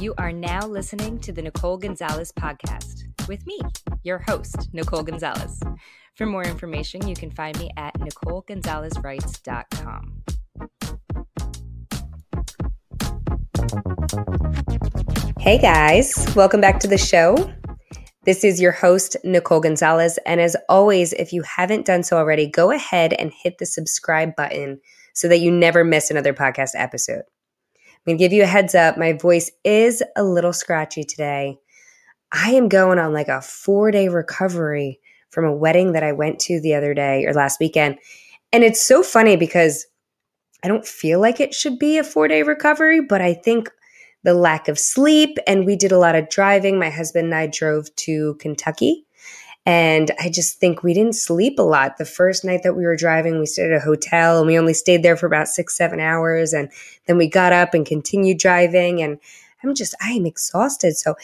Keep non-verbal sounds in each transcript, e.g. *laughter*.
You are now listening to the Nicole Gonzalez podcast with me, your host, Nicole Gonzalez. For more information, you can find me at NicoleGonzalezWrites.com. Hey guys, welcome back to the show. This is your host, Nicole Gonzalez. And as always, if you haven't done so already, go ahead and hit the subscribe button so that you never miss another podcast episode. I'm going to give you a heads up. My voice is a little scratchy today. I am going on like a four day recovery from a wedding that I went to the other day or last weekend. And it's so funny because I don't feel like it should be a four day recovery, but I think the lack of sleep and we did a lot of driving. My husband and I drove to Kentucky and I just think we didn't sleep a lot. The first night that we were driving, we stayed at a hotel and we only stayed there for about six, seven hours. And then we got up and continued driving. And I'm just, I am exhausted. So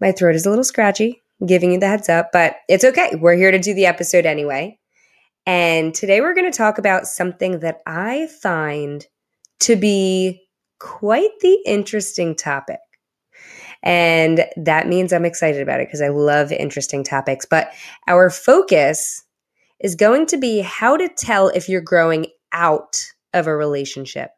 my throat is a little scratchy, giving you the heads up, but it's okay. We're here to do the episode anyway. And today we're going to talk about something that I find to be quite the interesting topic. And that means I'm excited about it because I love interesting topics. But our focus is going to be how to tell if you're growing out of a relationship.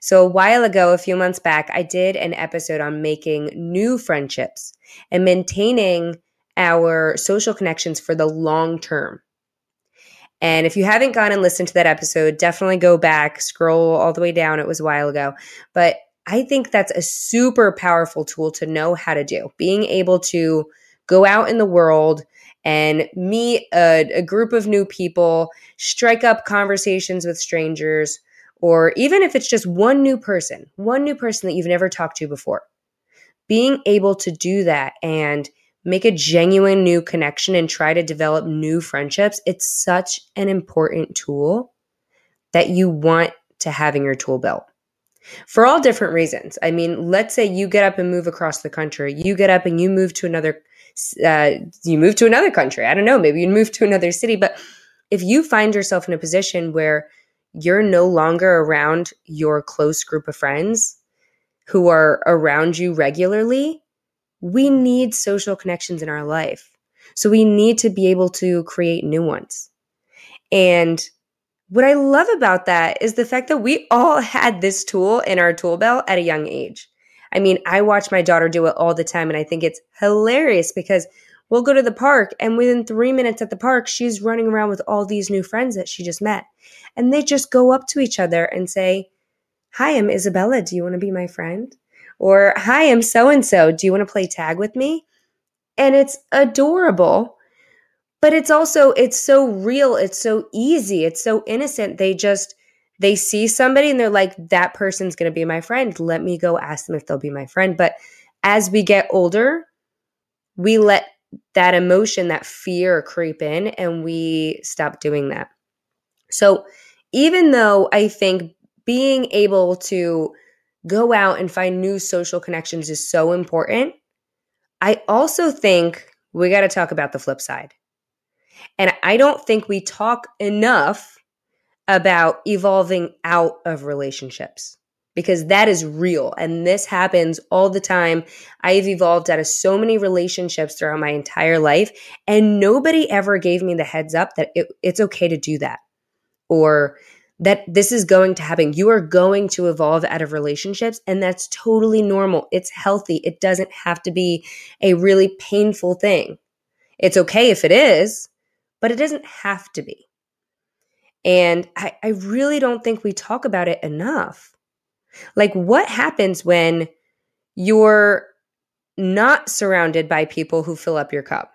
So, a while ago, a few months back, I did an episode on making new friendships and maintaining our social connections for the long term. And if you haven't gone and listened to that episode, definitely go back, scroll all the way down. It was a while ago. But I think that's a super powerful tool to know how to do. Being able to go out in the world and meet a, a, group of new people, strike up conversations with strangers, or even if it's just one new person, one new person that you've never talked to before. Being able to do that and make a genuine new connection and try to develop new friendships, it's such an important tool that you want to have in your tool belt for all different reasons. I mean, let's say you get up and move across the country. You get up and you move to another, uh, you move to another country. I don't know. Maybe you move to another city. But if you find yourself in a position where you're no longer around your close group of friends who are around you regularly, we need social connections in our life. So we need to be able to create new ones. And what I love about that is the fact that we all had this tool in our tool belt at a young age. I mean, I watch my daughter do it all the time and I think it's hilarious because we'll go to the park and within three minutes at the park, she's running around with all these new friends that she just met. And they just go up to each other and say, Hi, I'm Isabella. Do you want to be my friend? Or, Hi, I'm so and so. Do you want to play tag with me? And it's adorable but it's also it's so real it's so easy it's so innocent. They just they see somebody and they're like that person's going to be my friend. Let me go ask them if they'll be my friend. But as we get older we let that emotion that fear creep in and we stop doing that. So even though i think being able to go out and find new social connections is so important i also think we got to talk about the flip side and I don't think we talk enough about evolving out of relationships because that is real and this happens all the time. I've evolved out of so many relationships throughout my entire life and nobody ever gave me the heads up that it, it's okay to do that or that this is going to happen. You are going to evolve out of relationships and that's totally normal. It's healthy. It doesn't have to be a really painful thing. It's okay if it is, but it doesn't have to be. And I, I really don't think we talk about it enough. Like, what happens when you're not surrounded by people who fill up your cup?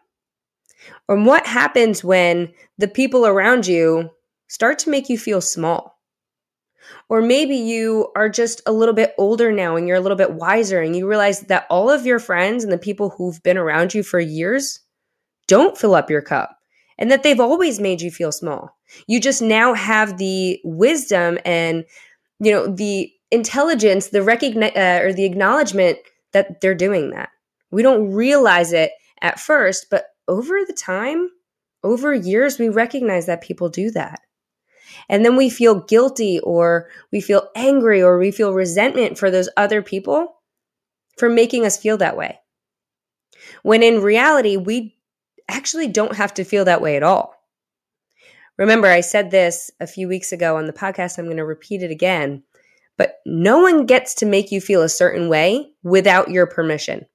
Or what happens when the people around you start to make you feel small? Or maybe you are just a little bit older now and you're a little bit wiser and you realize that all of your friends and the people who've been around you for years don't fill up your cup and that they've always made you feel small. You just now have the wisdom and you know the intelligence, the recognize uh, or the acknowledgement that they're doing that. We don't realize it at first, but over the time, over years, we recognize that people do that. And then we feel guilty or we feel angry or we feel resentment for those other people for making us feel that way. When in reality, we actually don't have to feel that way at all. Remember, I said this a few weeks ago on the podcast. I'm going to repeat it again. But no one gets to make you feel a certain way without your permission.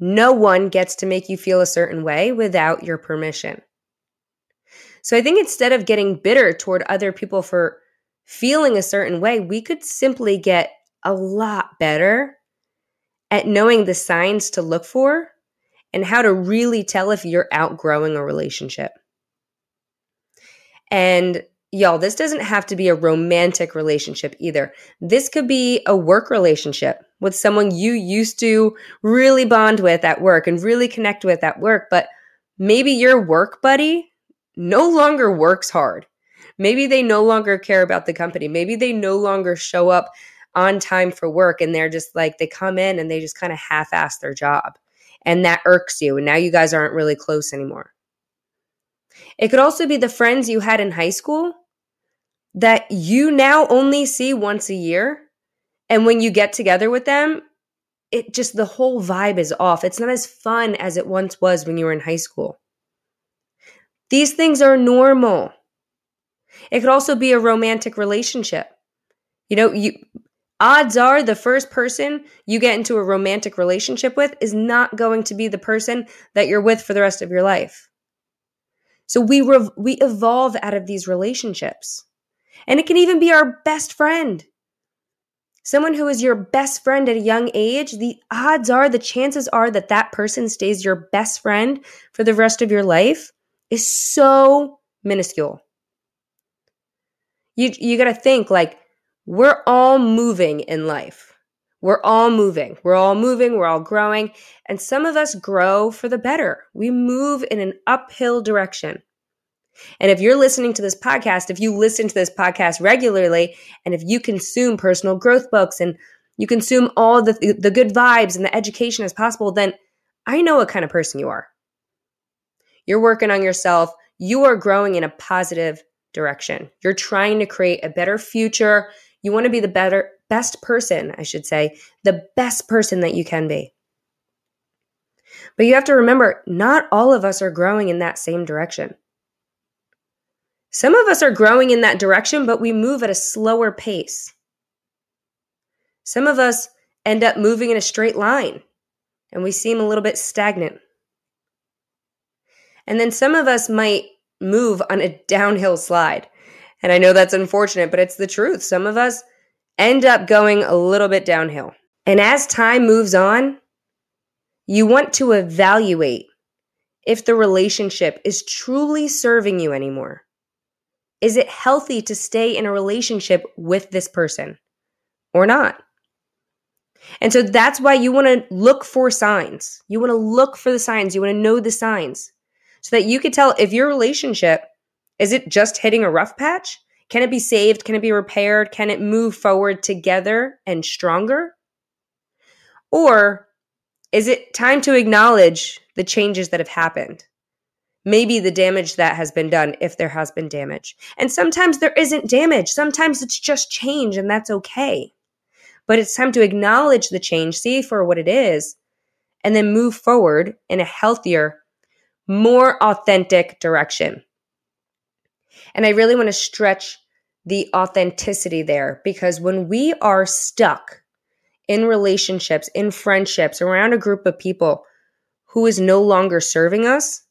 No one gets to make you feel a certain way without your permission. So I think instead of getting bitter toward other people for feeling a certain way, we could simply get a lot better at knowing the signs to look for and how to really tell if you're outgrowing a relationship. And y'all, this doesn't have to be a romantic relationship either. This could be a work relationship with someone you used to really bond with at work and really connect with at work, but maybe your work buddy no longer works hard. Maybe they no longer care about the company. Maybe they no longer show up on time for work and they're just like, they come in and they just kind of half ass their job. And that irks you. And now you guys aren't really close anymore. It could also be the friends you had in high school that you now only see once a year. And when you get together with them, it just the whole vibe is off. It's not as fun as it once was when you were in high school. These things are normal. It could also be a romantic relationship. You know, you odds are the first person you get into a romantic relationship with is not going to be the person that you're with for the rest of your life. So we rev- we evolve out of these relationships. And it can even be our best friend. Someone who is your best friend at a young age, the odds are, the chances are that that person stays your best friend for the rest of your life is so minuscule. You you got to think like we're all moving in life. We're all moving. We're all moving, we're all growing, and some of us grow for the better. We move in an uphill direction. And if you're listening to this podcast, if you listen to this podcast regularly, and if you consume personal growth books and you consume all the, the good vibes and the education as possible, then I know what kind of person you are. You're working on yourself. You are growing in a positive direction. You're trying to create a better future. You want to be the better, best person, I should say, the best person that you can be. But you have to remember, not all of us are growing in that same direction. Some of us are growing in that direction, but we move at a slower pace. Some of us end up moving in a straight line and we seem a little bit stagnant. And then some of us might move on a downhill slide. And I know that's unfortunate, but it's the truth. Some of us end up going a little bit downhill. And as time moves on, you want to evaluate if the relationship is truly serving you anymore. Is it healthy to stay in a relationship with this person or not? And so that's why you want to look for signs. You want to look for the signs. You want to know the signs so that you could tell if your relationship is it just hitting a rough patch? Can it be saved? Can it be repaired? Can it move forward together and stronger? Or is it time to acknowledge the changes that have happened? maybe the damage that has been done if there has been damage. And sometimes there isn't damage. Sometimes it's just change and that's okay. But it's time to acknowledge the change, see for what it is, and then move forward in a healthier, more authentic direction. And I really want to stretch the authenticity there because when we are stuck in relationships, in friendships, around a group of people who is no longer serving us,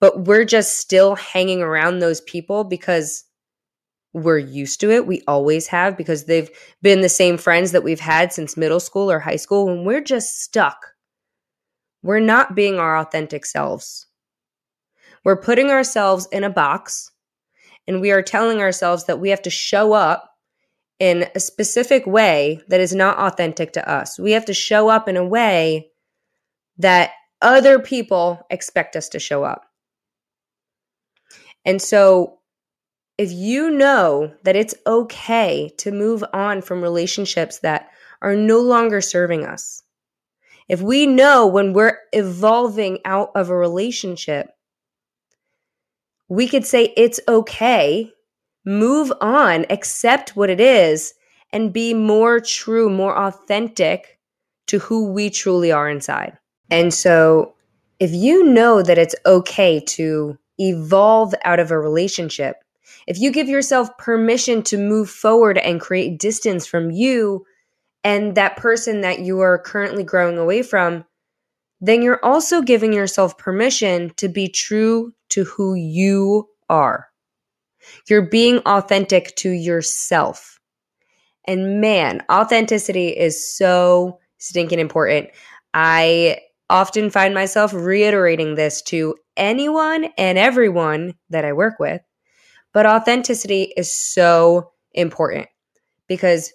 but we're just still hanging around those people because we're used to it. We always have because they've been the same friends that we've had since middle school or high school. When we're just stuck, we're not being our authentic selves. We're putting ourselves in a box and we are telling ourselves that we have to show up in a specific way that is not authentic to us. We have to show up in a way that other people expect us to show up. And so, if you know that it's okay to move on from relationships that are no longer serving us, if we know when we're evolving out of a relationship, we could say it's okay, move on, accept what it is, and be more true, more authentic to who we truly are inside. And so, if you know that it's okay to evolve out of a relationship, if you give yourself permission to move forward and create distance from you and that person that you are currently growing away from, then you're also giving yourself permission to be true to who you are. You're being authentic to yourself. And man, authenticity is so stinking important. I often find myself reiterating this to anyone and everyone that I work with. But authenticity is so important because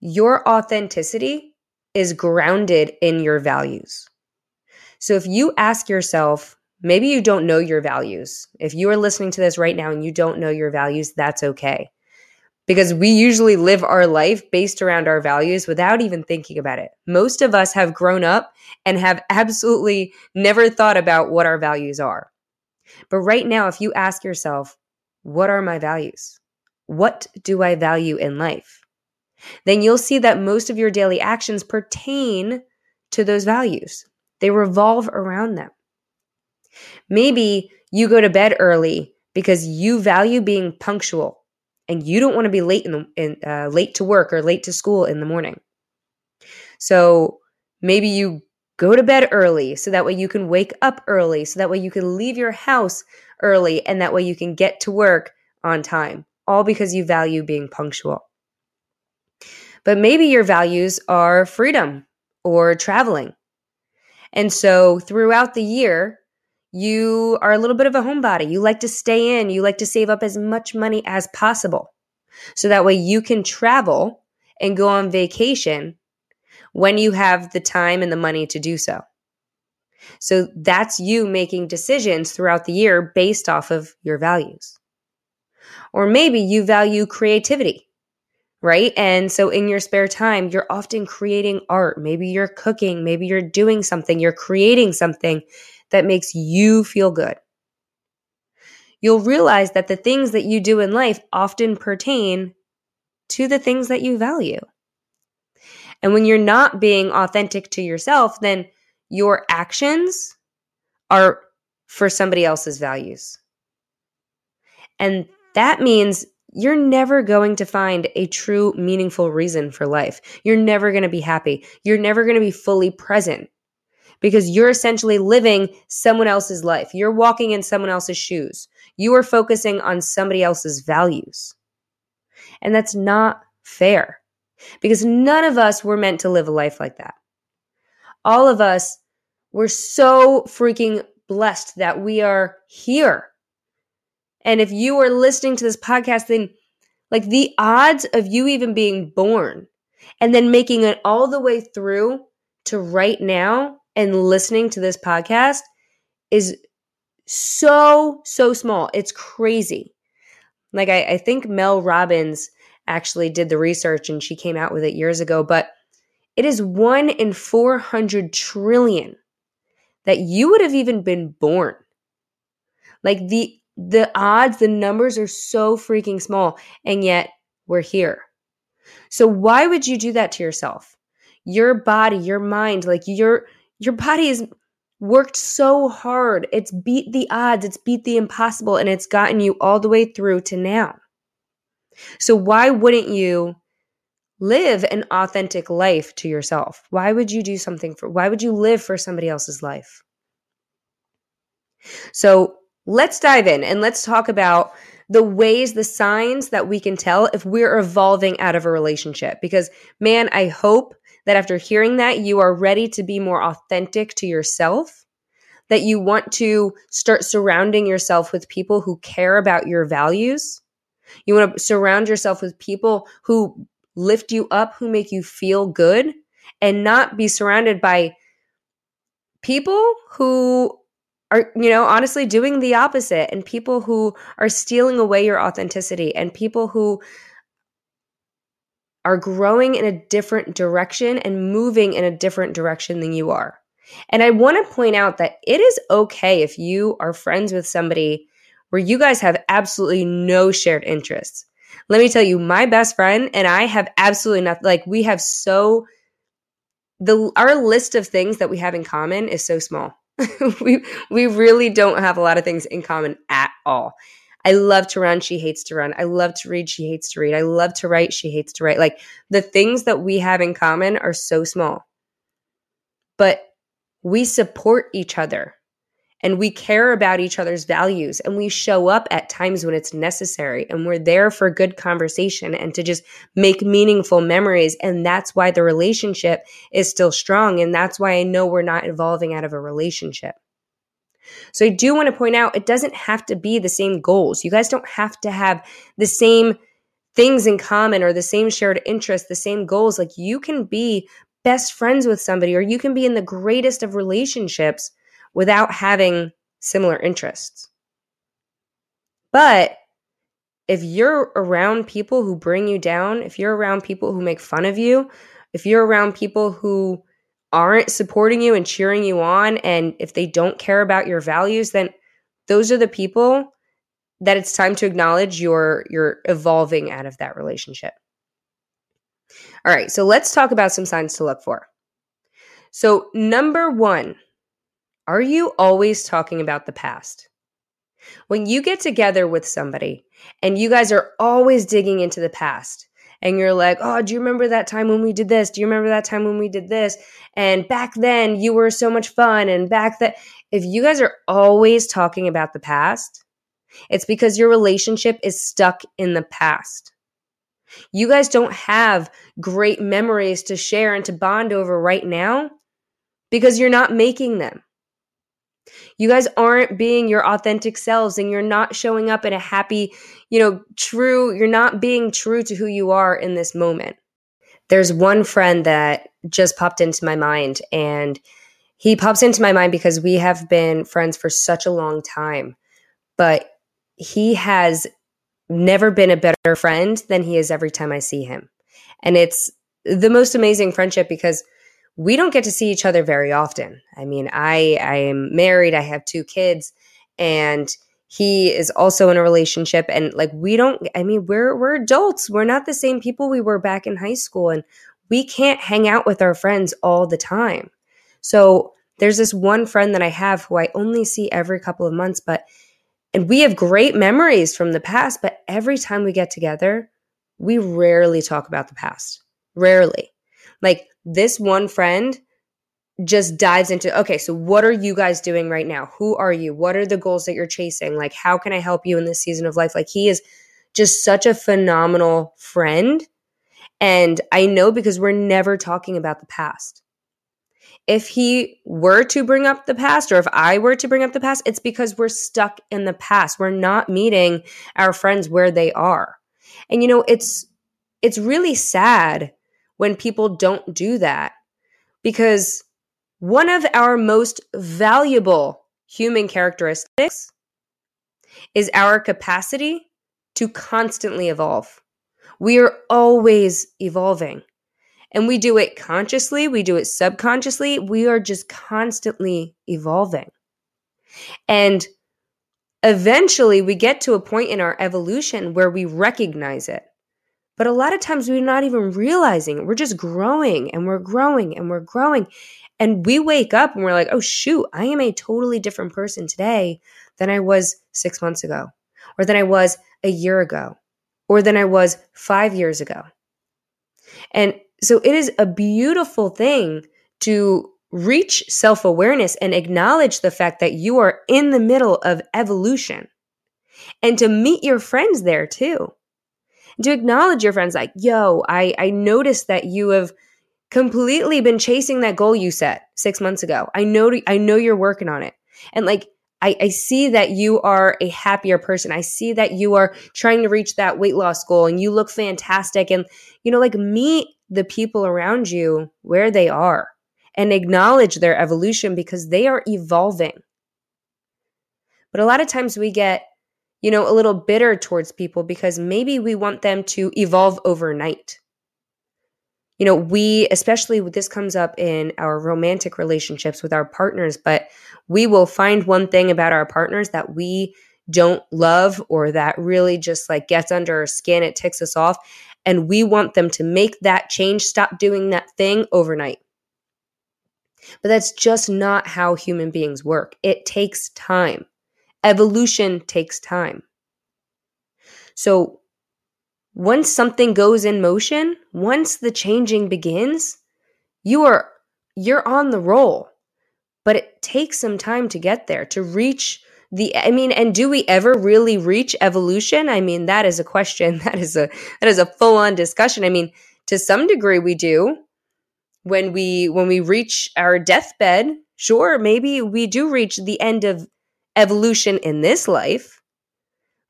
your authenticity is grounded in your values. So if you ask yourself, maybe you don't know your values. If you are listening to this right now and you don't know your values, that's okay. Because we usually live our life based around our values without even thinking about it. Most of us have grown up and have *laughs* absolutely never thought about what our values are. But right now, if you ask yourself, what are my values? What do I value in life? then you'll see that most of your daily actions pertain to those values. They revolve around them. Maybe you go to bed early because you value being punctual and you don't want to be late in the in, uh, late to work or late to school in the morning. So maybe you go to bed early so that way you can wake up early so that way you can leave your house early and that way you can get to work on time all because you value being punctual but maybe your values are freedom or traveling. And so throughout the year, you are a little bit of a homebody. You like to stay in, you like to save up as much money as possible. So that way you can travel and go on vacation when you have the time and the money to do so. So that's you making decisions throughout the year based off of your values. Or maybe you value creativity right? And so in your spare time, you're often creating art. Maybe you're cooking, maybe you're doing something, you're creating something that makes you feel good. You'll realize that the things that you do in life often pertain to the things that you value. And when you're not being authentic to yourself, then your actions are for somebody else's values. And that means you're never going to find a true, meaningful reason for life. You're never going to be happy. You're never going to be fully present because you're essentially living someone else's life. You're walking in someone else's shoes. You are focusing on somebody else's values. And that's not fair because none of us were meant to live a life like that. All of us were so freaking blessed that we are here and if you are listening to this podcast, then like the odds of you even being born and then making it all the way through to right now and listening to this podcast is so, so small. It's crazy. Like, I, I think Mel Robbins actually did the research and she came out with it years ago, but it is one in 400 trillion that you would have even been born. Like, the the odds, the numbers are so freaking small, and yet we're here. So why would you do that to yourself? Your body, your mind, like your your body has worked so hard. It's beat the odds, it's beat the impossible, and it's gotten you all the way through to now. So why wouldn't you live an authentic life to yourself? Why would you do something for why would you live for somebody else's life? So let's dive in and let's talk about the ways, the signs that we can tell if we're evolving out of a relationship. Because, man, I hope that after hearing that, you are ready to be more authentic to yourself, that you want to start surrounding yourself with people who care about your values. You want to surround yourself with people who lift you up, who make you feel good, and not be surrounded by people who are you know honestly doing the opposite and people who are stealing away your authenticity and people who are growing in a different direction and moving in a different direction than you are. And I want to point out that it is okay if you are friends with somebody where you guys have absolutely no shared interests. Let me tell you, my best friend and I have absolutely nothing. Like we have so the our list of things that we have in common is so small. *laughs* we we really don't have a lot of things in common at all. I love to run, she hates to run. I love to read, she hates to read. I love to write, she hates to write. Like the things that we have in common are so small. But we support each other and we care about each other's values and we show up at times when it's necessary and we're there for good conversation and to just make meaningful memories and that's why the relationship is still strong and that's why I know we're not evolving out of a relationship. So I do want to point out it doesn't have to be the same goals. You guys don't have to have the same things in common or the same shared interests, the same goals. Like you can be best friends with somebody or you can be in the greatest of relationships without having similar interests. But if you're around people who bring you down, if you're around people who make fun of you, if you're around people who aren't supporting you and cheering you on, and if they don't care about your values, then those are the people that it's time to acknowledge you're you're evolving out of that relationship. All right, so let's talk about some signs to look for. So, number 1, are you always talking about the past? When you get together with somebody and you guys are always digging into the past and you're like, oh, do you remember that time when we did this? Do you remember that time when we did this? And back then you were so much fun. And back then, if you guys are always talking about the past, it's because your relationship is stuck in the past. You guys don't have great memories to share and to bond over right now because you're not making them. You guys aren't being your authentic selves and you're not showing up in a happy, you know, true, you're not being true to who you are in this moment. There's one friend that just popped into my mind and he pops into my mind because we have been friends for such a long time. But he has never been a better friend than he is every time I see him. And it's the most amazing friendship because we don't get to see each other very often. I mean, I I am married, I have two kids, and he is also in a relationship and like we don't I mean, we're we're adults. We're not the same people we were back in high school and we can't hang out with our friends all the time. So, there's this one friend that I have who I only see every couple of months, but and we have great memories from the past, but every time we get together, we rarely talk about the past. Rarely. Like this one friend just dives into okay so what are you guys doing right now? Who are you? What are the goals that you're chasing? Like how can i help you in this season of life? Like he is just such a phenomenal friend. And i know because we're never talking about the past. If he were to bring up the past or if i were to bring up the past it's because we're stuck in the past. We're not meeting our friends where they are. And you know it's it's really sad when people don't do that because one of our most valuable human characteristics is our capacity to constantly evolve. We are always evolving. And we do it consciously, we do it subconsciously. We are just constantly evolving. And eventually, we get to a point in our evolution where we recognize it. But a lot of times we're not even realizing. We're just growing and we're growing and we're growing. And we wake up and we're like, oh, shoot, I am a totally different person today than I was six months ago, or than I was a year ago, or than I was five years ago. And so it is a beautiful thing to reach self awareness and acknowledge the fact that you are in the middle of evolution and to meet your friends there too to acknowledge your friends like, yo, I, I noticed that you have completely been chasing that goal you set six months ago. I know, I know you're working on it. And like, I, I see that you are a happier person. I see that you are trying to reach that weight loss goal and you look fantastic. And, you know, like meet the people around you where they are and acknowledge their evolution because they are evolving. But a lot of times we get you know, a little bitter towards people because maybe we want them to evolve overnight. You know, we, especially this comes up in our romantic relationships with our partners, but we will find one thing about our partners that we don't love or that really just like gets under our skin, it ticks us off. And we want them to make that change, stop doing that thing overnight. But that's just not how human beings work. It takes time. Evolution takes time. So once something goes in motion, once the changing begins, you are you're on the roll. But it takes some time to get there, to reach the I mean, and do we ever really reach evolution? I mean, that is a question. *laughs* That is a that is a full-on discussion. I mean, to some degree we do. When we when we reach our deathbed, sure, maybe we do reach the end of evolution in this life.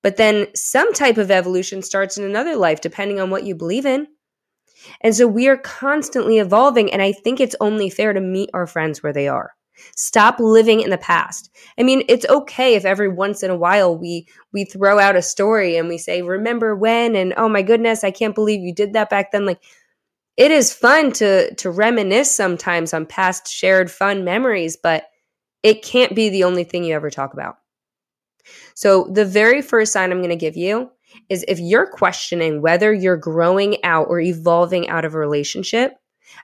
But then some type of evolution starts in another life depending on what you believe in. And so we are constantly evolving and I think it's only fair to meet our friends where they are. Stop living in the past. I mean, it's okay if every once in a while we we throw out a story and we say, "Remember when?" and "Oh my goodness, I can't believe you did that back then." Like it is fun to to reminisce sometimes on past shared fun memories, but it can't be the only thing you ever talk about. So, the very first sign I'm going to give you is if you're questioning whether you're growing out or evolving out of a relationship,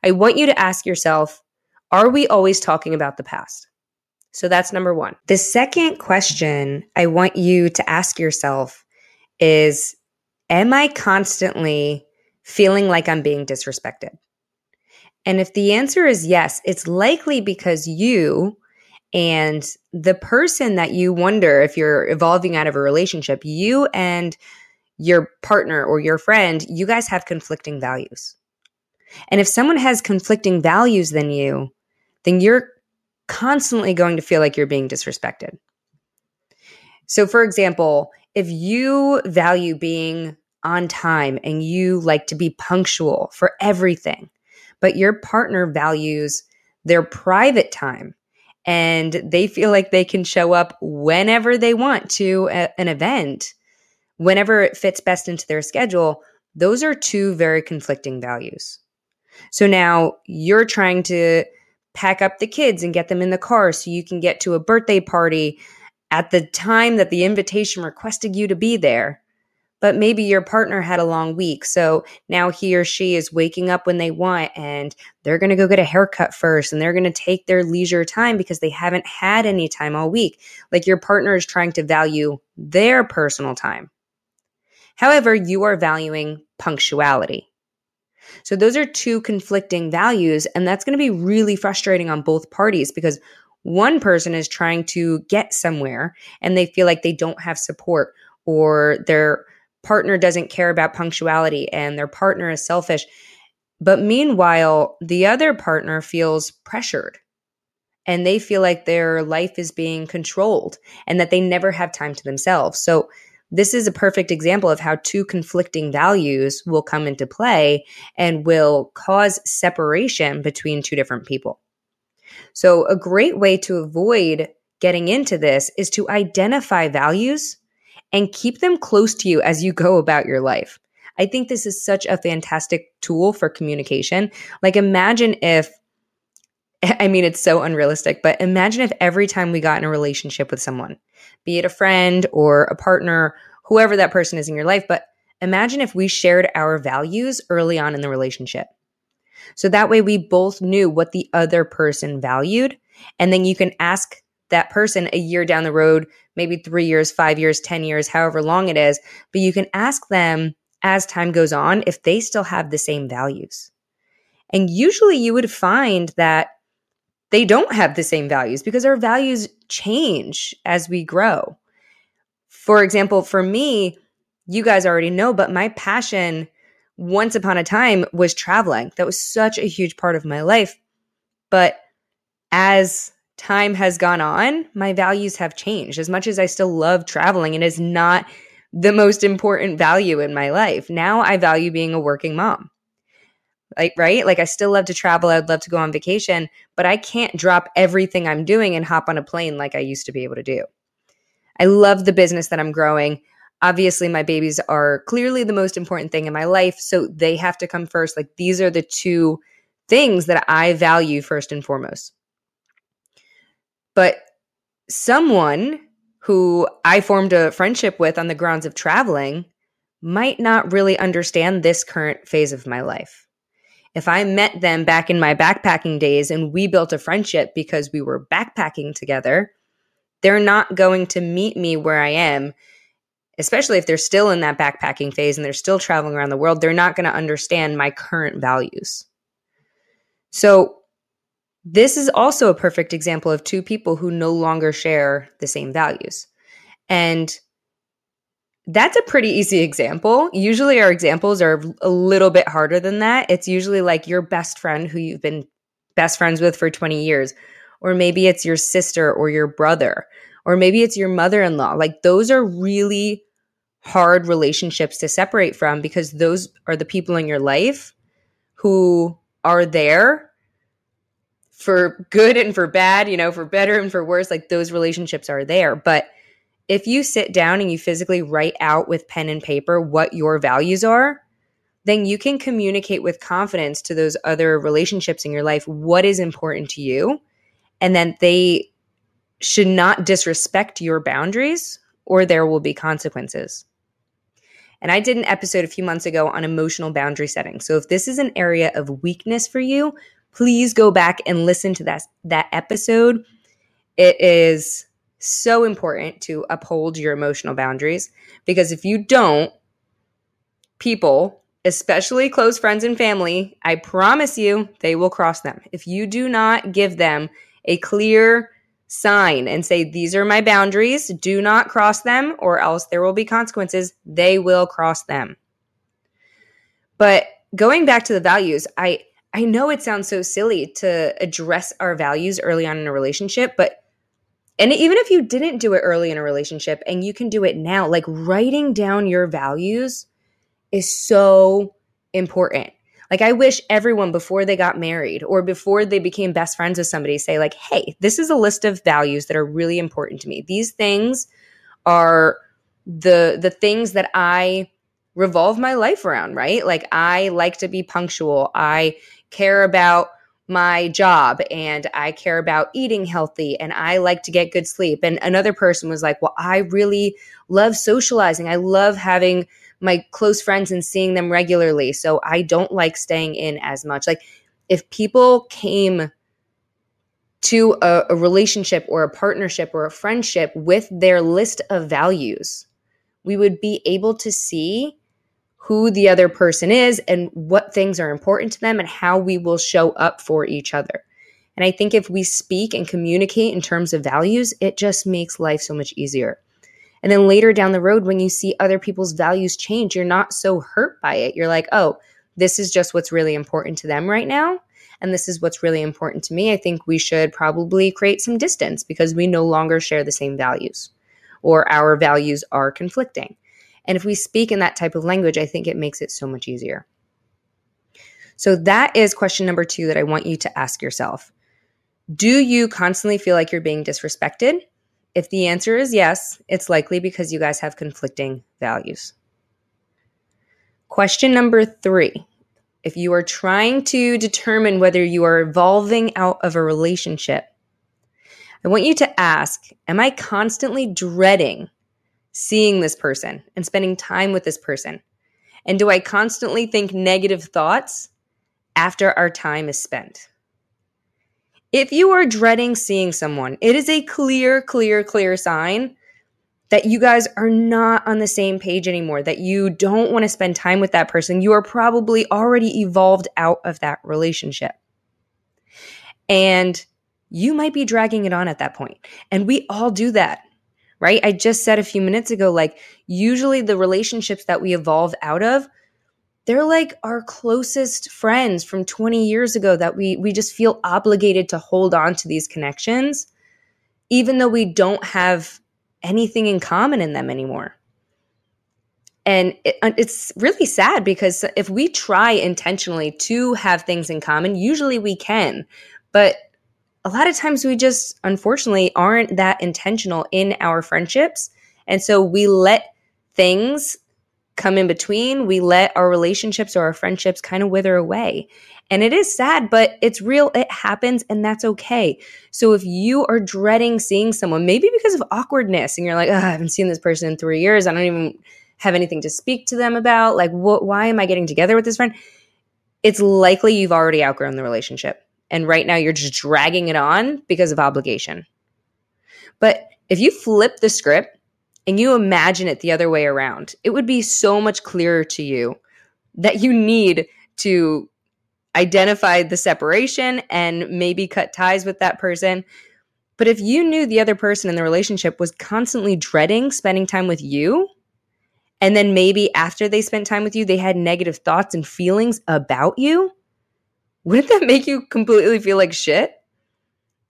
I want you to ask yourself, are we always talking about the past? So that's number one. The second question I want you to ask yourself is Am I constantly feeling like I'm being disrespected? And if the answer is yes, it's likely because you and the person that you wonder if you're evolving out of a relationship, you and your partner or your friend, you guys have conflicting values. And if someone has conflicting values than you, then you're constantly going to feel like you're being disrespected. So, for example, if you value being on time and you like to be punctual for everything, but your partner values their private time and they feel like they can show up whenever they want to a, an event, whenever it fits best into their schedule, those are two very conflicting values. So now you're trying to pack up the kids and get them in the car so you can get to a birthday party at the time that the invitation requested you to be there. But maybe your partner had a long week. So now he or she is waking up when they want and they're going to go get a haircut first and they're going to take their leisure time because they haven't had any time all week. Like your partner is trying to value their personal time. However, you are valuing punctuality. So those are two conflicting values. And that's going to be really frustrating on both parties because one person is trying to get somewhere and they feel like they don't have support or their partner doesn't care about punctuality and their partner is selfish. But meanwhile, the other partner feels pressured and they feel like their life is being controlled and that they never have time to themselves. So this is a perfect example of how two conflicting values will come into play and will cause separation between two different people. So, a great way to avoid getting into this is to identify values and keep them close to you as you go about your life. I think this is such a fantastic tool for communication. Like, imagine if *laughs* I mean, it's so unrealistic, but imagine if every time we got in a relationship with someone, be it a friend or a partner, whoever that person is in your life, but imagine if we shared our values early on in the relationship. So that way we both knew what the other person valued. And then you can ask that person a year down the road, maybe three years, five years, 10 years, however long it is, but you can ask them as time goes on if they still have the same values. And usually you would find that they don't have the same values because our values change as we grow. For example, for me, you guys already know, but my passion once upon a time was traveling. That was such a huge part of my life. But as time has gone on, my values have changed. As much as I still love traveling, it is not the most important value in my life. Now I value being a working mom. Like right? Like i still love to travel. I'd love to go on vacation but i can't drop everything i'm doing and hop on a plane like i used to be able to do. I love the business that i'm growing. Obviously my babies are clearly the most important thing in my life so they have to come first. Like these are the two things that i value first and foremost but someone who I formed a friendship with on the grounds of traveling might not really understand this current phase of my life. If I met them back in my backpacking days and we built a friendship because we were backpacking together, they're not going to meet me where I am, especially if they're still in that backpacking phase and they're still traveling around the world. They're not going to understand my current values. So, this is also a perfect example of two people who no longer share the same values. And that's a pretty easy example. Usually, our examples are a little bit harder than that. It's usually like your best friend who you've been best friends with for 20 years, or maybe it's your sister or your brother, or maybe it's your mother in law. Like, those are really hard relationships to separate from because those are the people in your life who are there for good and for bad, you know, for better and for worse, like those relationships are there. But if you sit down and you physically write out with pen and paper what your values are, then you can communicate with confidence to those other relationships in your life what is important to you. And then they should not disrespect your boundaries or there will be consequences. And I did an episode a few months ago on emotional boundary setting. So if this is an area of weakness for you, please go back and listen to that that episode. It is so important to uphold your emotional boundaries because if you don't, people, especially close friends and family, I promise you they will cross them. If you do not give them a clear sign and say, These are my boundaries, do not cross them, or else there will be consequences, they will cross them. But going back to the values, I I know it sounds so silly to address our values early on in a relationship, but and even if you didn't do it early in a relationship and you can do it now, like writing down your values is so important. Like I wish everyone before they got married or before they became best friends with somebody say like, "Hey, this is a list of values that are really important to me. These things are the the things that I revolve my life around, right? Like I like to be punctual. I care about my job and I care about eating healthy and I like to get good sleep. And another person was like, Well, I really love socializing. I love having my close friends and seeing them regularly. So I don't like staying in as much. Like, if people came to a, a relationship or a partnership or a friendship with their list of values, we would be able to see who the other person is and what things are important to them and how we will show up for each other. And I think if we speak and communicate in terms of values, it just makes life so much easier. And then later down the road, when you see other people's values change, you're not so hurt by it. You're like, oh, this is just what's really important to them right now. And this is what's really important to me. I think we should probably create some distance because we no longer share the same values or our values are conflicting. And if we speak in that type of language, I think it makes it so much easier. So that is question number two that I want you to ask yourself. Do you constantly feel like you're being disrespected? If the answer is yes, it's likely because you guys have conflicting values. Question number three if you are trying to determine whether you are evolving out of a relationship, I want you to ask Am I constantly dreading seeing this person and spending time with this person? And do I constantly think negative thoughts after our time is spent? If you are dreading seeing someone, it is a clear, clear, clear sign that you guys are not on the same page anymore, that you don't want to spend time with that person. You are probably already evolved out of that relationship. And you might be dragging it on at that point. And we all do that right? I just said a few minutes ago, like, usually the relationships that we evolve out of, they're like our closest friends from 20 years ago that we we just feel obligated to hold on to these connections even though we don't have anything in common in them anymore and it, uh, it's really sad because if we try intentionally to have things in common usually we can but a lot of times we just unfortunately aren't that intentional in our friendships. And so we let things come in between, we let our relationships or our friendships kind of wither away. And it is sad, but it's real. It happens and that's okay. So if you are dreading seeing someone, maybe because of awkwardness, and you're like, I haven't seen this person in three years, I don't even have anything to speak to them about. Like, what, why am I getting together with this friend? It's likely you've already outgrown the relationship. And right now you're just dragging it on because of obligation. But if you flip the script and you imagine it the other way around, it would be so much clearer to you that you need to identify the separation and maybe cut ties with that person. But if you knew the other person in the relationship was constantly dreading spending time with you, and then maybe after they spent time with you, they had negative thoughts and feelings about you, wouldn't that make you completely feel like shit?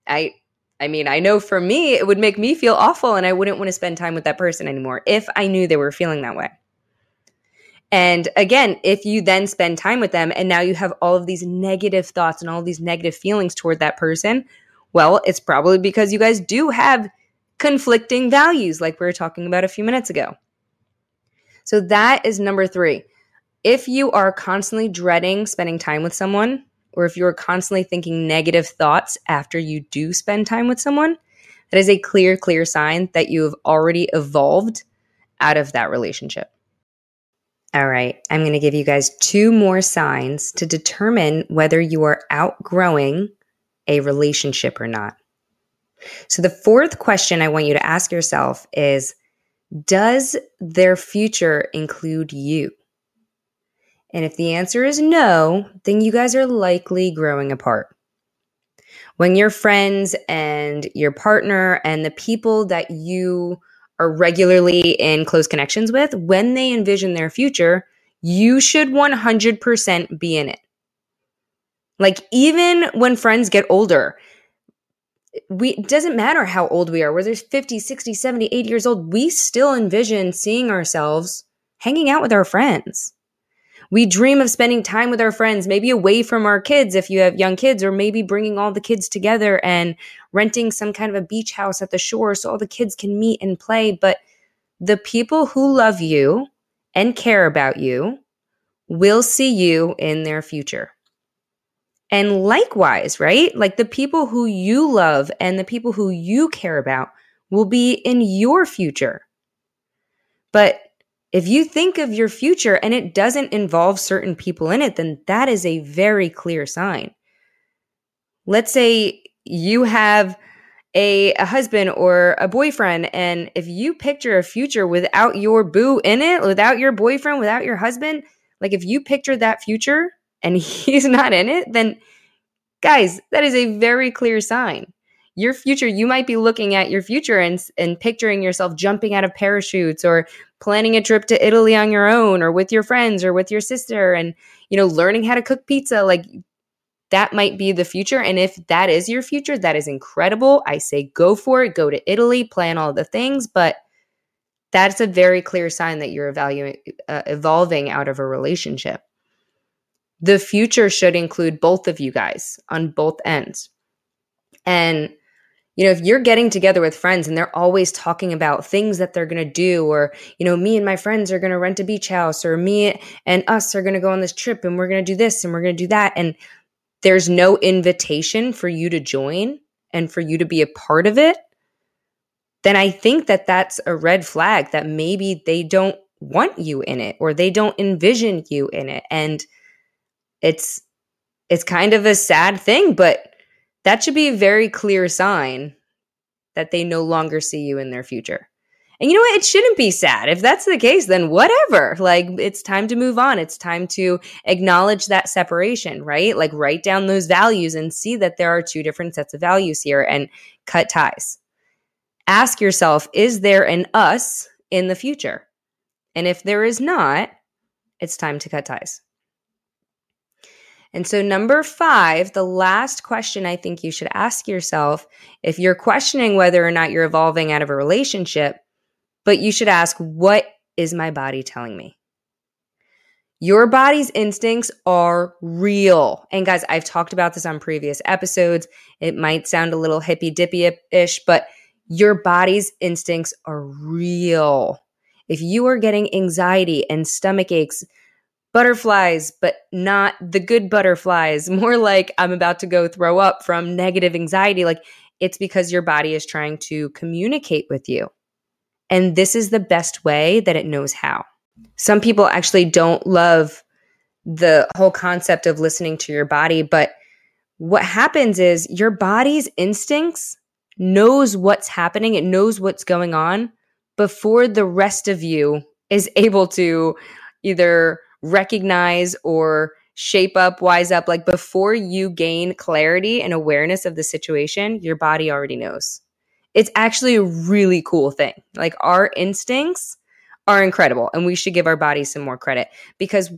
I I mean, I know for me, it would make me feel awful and I wouldn't want to spend time with that person anymore if I knew they were feeling that way. And again, if you then spend time with them and now you have all of these negative thoughts and all these negative feelings toward that person, well, it's probably because you guys do have conflicting values, like we were talking about a few minutes ago. So that is number three. If you are constantly dreading spending time with someone, or if you're constantly thinking negative thoughts after you do spend time with someone, that is a clear, clear sign that you have already evolved out of that relationship. All right, I'm going to give you guys two more signs to determine whether you are outgrowing a relationship or not. So, the fourth question I want you to ask yourself is Does their future include you? And if the answer is no, then you guys are likely growing apart. When your friends and your partner and the people that you are regularly in close connections with, when they envision their future, you should 100% be in it. Like, even when friends get older, we it doesn't matter how old we are, whether 50, 60, 70, 80 years old, we still envision seeing ourselves hanging out with our friends. We dream of spending time with our friends, maybe away from our kids if you have young kids, or maybe bringing all the kids together and renting some kind of a beach house at the shore so all the kids can meet and play. But the people who love you and care about you will see you in their future. And likewise, right? Like the people who you love and the people who you care about will be in your future. But if you think of your future and it doesn't involve certain people in it, then that is a very clear sign. Let's say you have a, a, husband or a boyfriend, and if you picture a future without your boo in it, without your boyfriend, without your husband, like if you picture that future and *laughs* he's not in it, then guys, that is a very clear sign your future you might be looking at your future and and picturing yourself jumping out of parachutes or planning a trip to Italy on your own or with your friends or with your sister and you know learning how to cook pizza like that might be the future. And if that is your future that is incredible. I say go for it go to italy plan all the things. But that's a very clear sign that you're evaluating uh, evolving out of a relationship. The future should include both of you guys on both ends. And you know, if you're getting together with friends and they're always talking about things that they're going to do, or, you know, me and my friends are going to rent a beach house, or me and us are going to go on this trip and we're going to do this and we're going to do that. And there's no invitation for you to join and for you to be a part of it, then I think that that's a red flag that maybe they don't want you in it or they don't envision you in it. And it's, it's kind of a sad thing, but that should be a very clear sign that they no longer see you in their future. And you know what? It shouldn't be sad. If that's the case, then whatever. Like, it's time to move on. It's time to acknowledge that separation, right? Like, write down those values and see that there are two different sets of values here and cut ties. Ask yourself, is there an us in the future? And if there is not, it's time to cut ties. And so, number five, the last question I think you should ask yourself if you're questioning whether or not you're evolving out of a relationship, but you should ask, what is my body telling me? Your body's instincts are real. And guys, I've talked about this on previous episodes. It might sound a little hippy dippy ish, but your body's instincts are real. If you are getting anxiety and stomach aches, butterflies, but not the good butterflies, *laughs* more like I'm about to go throw up from negative anxiety, like it's because your body is trying to communicate with you. And this is the best way that it knows how. Some people actually don't love the whole concept of listening to your body, but what happens is your body's instincts knows what's happening, it knows what's going on before the rest of you is *laughs* able to either recognize or shape up, wise up. Like before you gain clarity and awareness of the situation, your body already knows. It's actually a really cool thing. Like our instincts are incredible and we should give our bodies some more credit because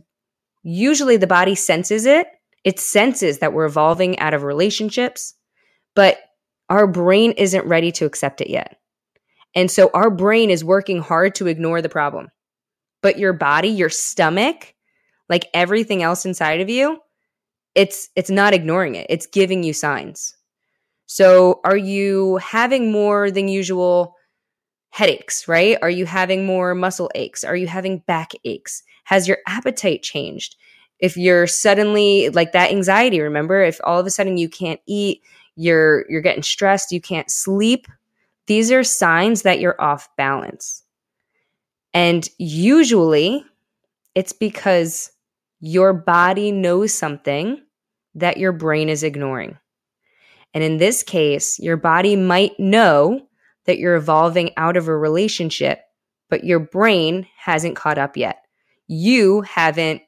usually the body senses it. It senses that we're evolving out of relationships, but our brain isn't ready to accept it yet. And so our brain is working hard to ignore the problem. But your body, your stomach, like everything else inside of you, it's it's not ignoring it. It's giving you signs. So are you having more than usual headaches, right? Are you having more muscle aches? Are you having back aches? Has your appetite changed? If you're suddenly like that anxiety, remember, if all of a sudden you can't eat, you're you're getting stressed, you can't sleep, these are signs that you're off balance. And usually it's because your body knows something that your brain is ignoring. And in this case, your body might know that you're evolving out of a relationship, but your brain hasn't caught up yet. You haven't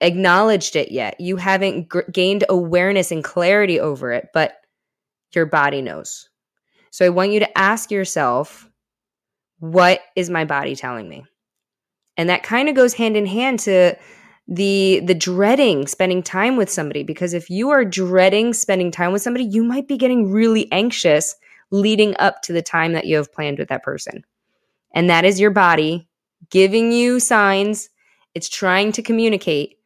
acknowledged it yet. You haven't g- gained awareness and clarity over it, but your body knows. So I want you to ask yourself, what is my body telling me? And that kind of goes hand in hand to the the dreading spending time with somebody because if you are dreading spending time with somebody, you might be getting really anxious leading up to the time that you have planned with that person. And that is your body giving you signs. It's trying to communicate.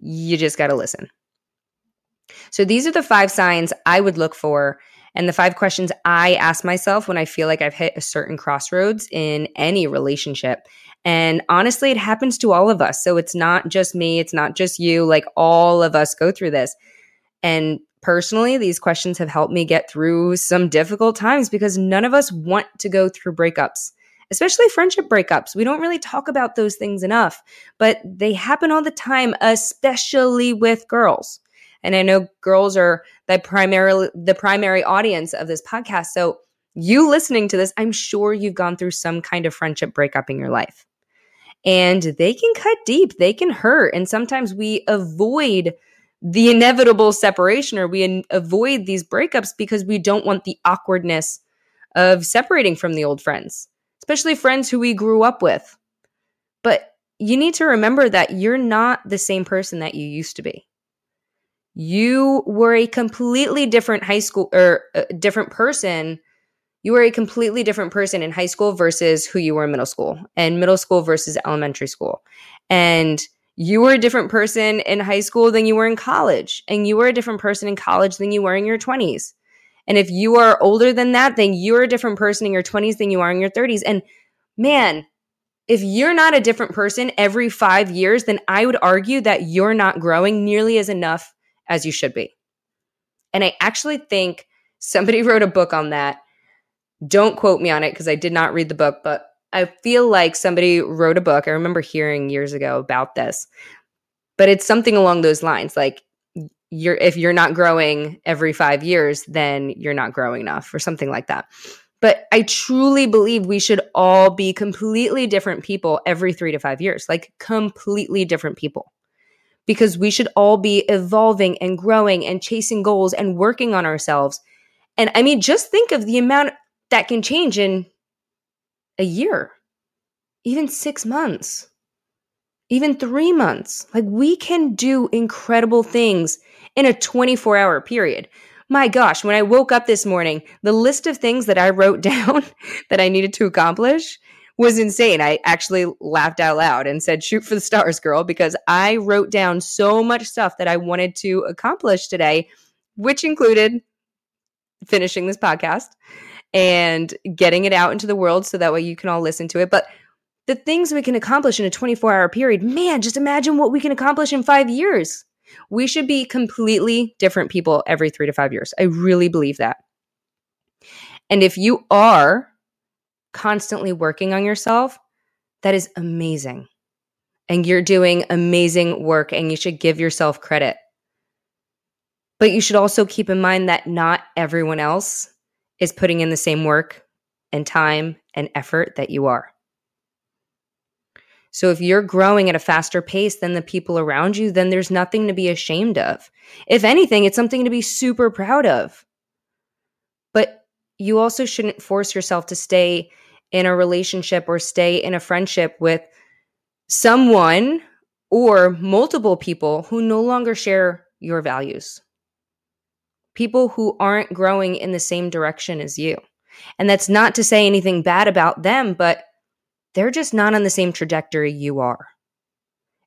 You just got to listen. So these are the five signs I would look for and the five questions I ask myself when I feel like I've hit a certain crossroads in any relationship. And honestly, it happens to all of us. So it's not just me, it's not just you. Like all of us go through this. And personally, these questions have helped me get through some difficult times because none of us want to go through breakups, especially friendship breakups. We don't really talk about those things enough, but they happen all the time, especially with girls. And I know girls are the primarily the primary audience of this podcast. So you listening to this, I'm sure you've gone through some kind of friendship breakup in your life. And they can cut deep, they can hurt. And sometimes we avoid the inevitable separation or we in- avoid these breakups because we don't want the awkwardness of separating from the old friends, especially friends who we grew up with. But you need to remember that you're not the same person that you used to be you were a completely different high school or a different person. You were a completely different person in high school versus who you were in middle school, and middle school versus elementary school. And you were a different person in high school than you were in college, and you were a different person in college than you were in your 20s. And if you are older than that, then you're a different person in your 20s than you are in your 30s. And man, if you're not a different person every five years, then I would argue that you're not growing nearly as enough as you should be. And I actually think somebody *laughs* wrote a book on that. Don't quote me on it because I did not read the book, but I feel like somebody wrote a book. I remember hearing years ago about this. But it's something along those lines like you're if you're not growing every 5 years, then you're not growing enough or something like that. But I truly believe we should all be completely different people every 3 to 5 years, like completely different people because we should all be evolving and growing and chasing goals and working on ourselves. And I mean, just think of the amount that can change in a year, even six months, even three months. Like we can do incredible things in a 24 hour period. My gosh, when I woke up this morning, the list of things that I wrote *laughs* down that I needed to accomplish was insane. I actually laughed out loud and said, shoot for the stars, girl, because I wrote down so much stuff that I wanted to accomplish today, which included finishing this podcast and getting it out into the world so that way you can all listen to it. But the things we can accomplish in a 24 hour period, man, just imagine what we can accomplish in five years. We should be completely different people every three to five years. I really believe that. And if you are constantly working on yourself, that is amazing. And you're doing amazing work, and you should give yourself credit. But you should also keep in mind that not everyone else is putting in the same work and time and effort that you are. So if you're growing at a faster pace than the people around you, then there's nothing to be ashamed of. If anything, it's something to be super proud of. But you also shouldn't force yourself to stay in a relationship or stay in a friendship with someone or multiple people who no longer share your values. People who aren't growing in the same direction as you. And that's not to say anything bad about them, but they're just not on the same trajectory you are.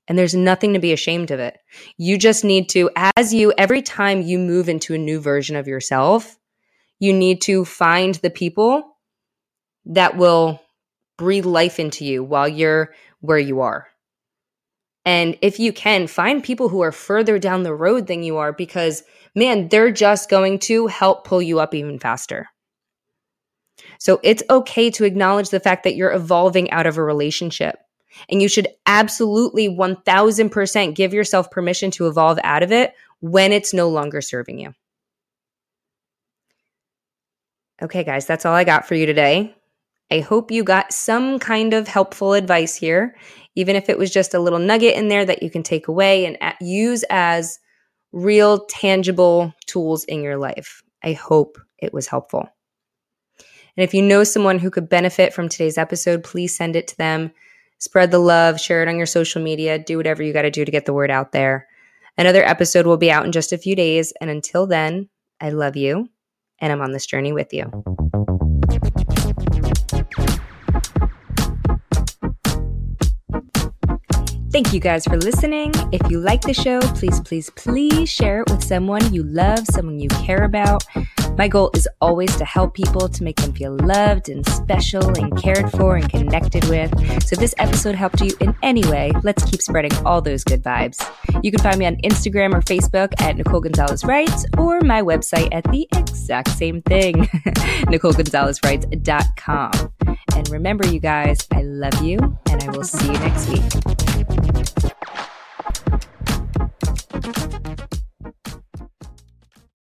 And there's nothing to be ashamed of it. You just need to, as you, every time you move into a new version of yourself, you need to find the people that will breathe life into you while you're where you are. And if you can, find people who are further down the road than you are because, man, they're just going to help pull you up even faster. So it's okay to acknowledge the fact that you're evolving out of a relationship. And you should absolutely 1000% give yourself permission to evolve out of it when it's no longer serving you. Okay, guys, that's all I got for you today. I hope you got some kind of helpful advice here, even if it was just a little nugget in there that you can take away and use as real, tangible tools in your life. I hope it was helpful. And if you know someone who could benefit from today's episode, please send it to them. Spread the love, share it on your social media, do whatever you got to do to get the word out there. Another episode will be out in just a few days. And until then, I love you and I'm on this journey with you. Thank you guys for listening. If you like the show, please, please, please share it with someone you love, someone you care about. My goal is always to help people to make them feel loved and special and cared for and connected with. So if this episode helped you in any way, let's keep spreading all those good vibes. You can find me on Instagram or Facebook at Nicole Gonzalez Writes or my website at the exact same thing, *laughs* NicoleGonzalezWrites.com. And remember, you guys, I love you and I will see you next week.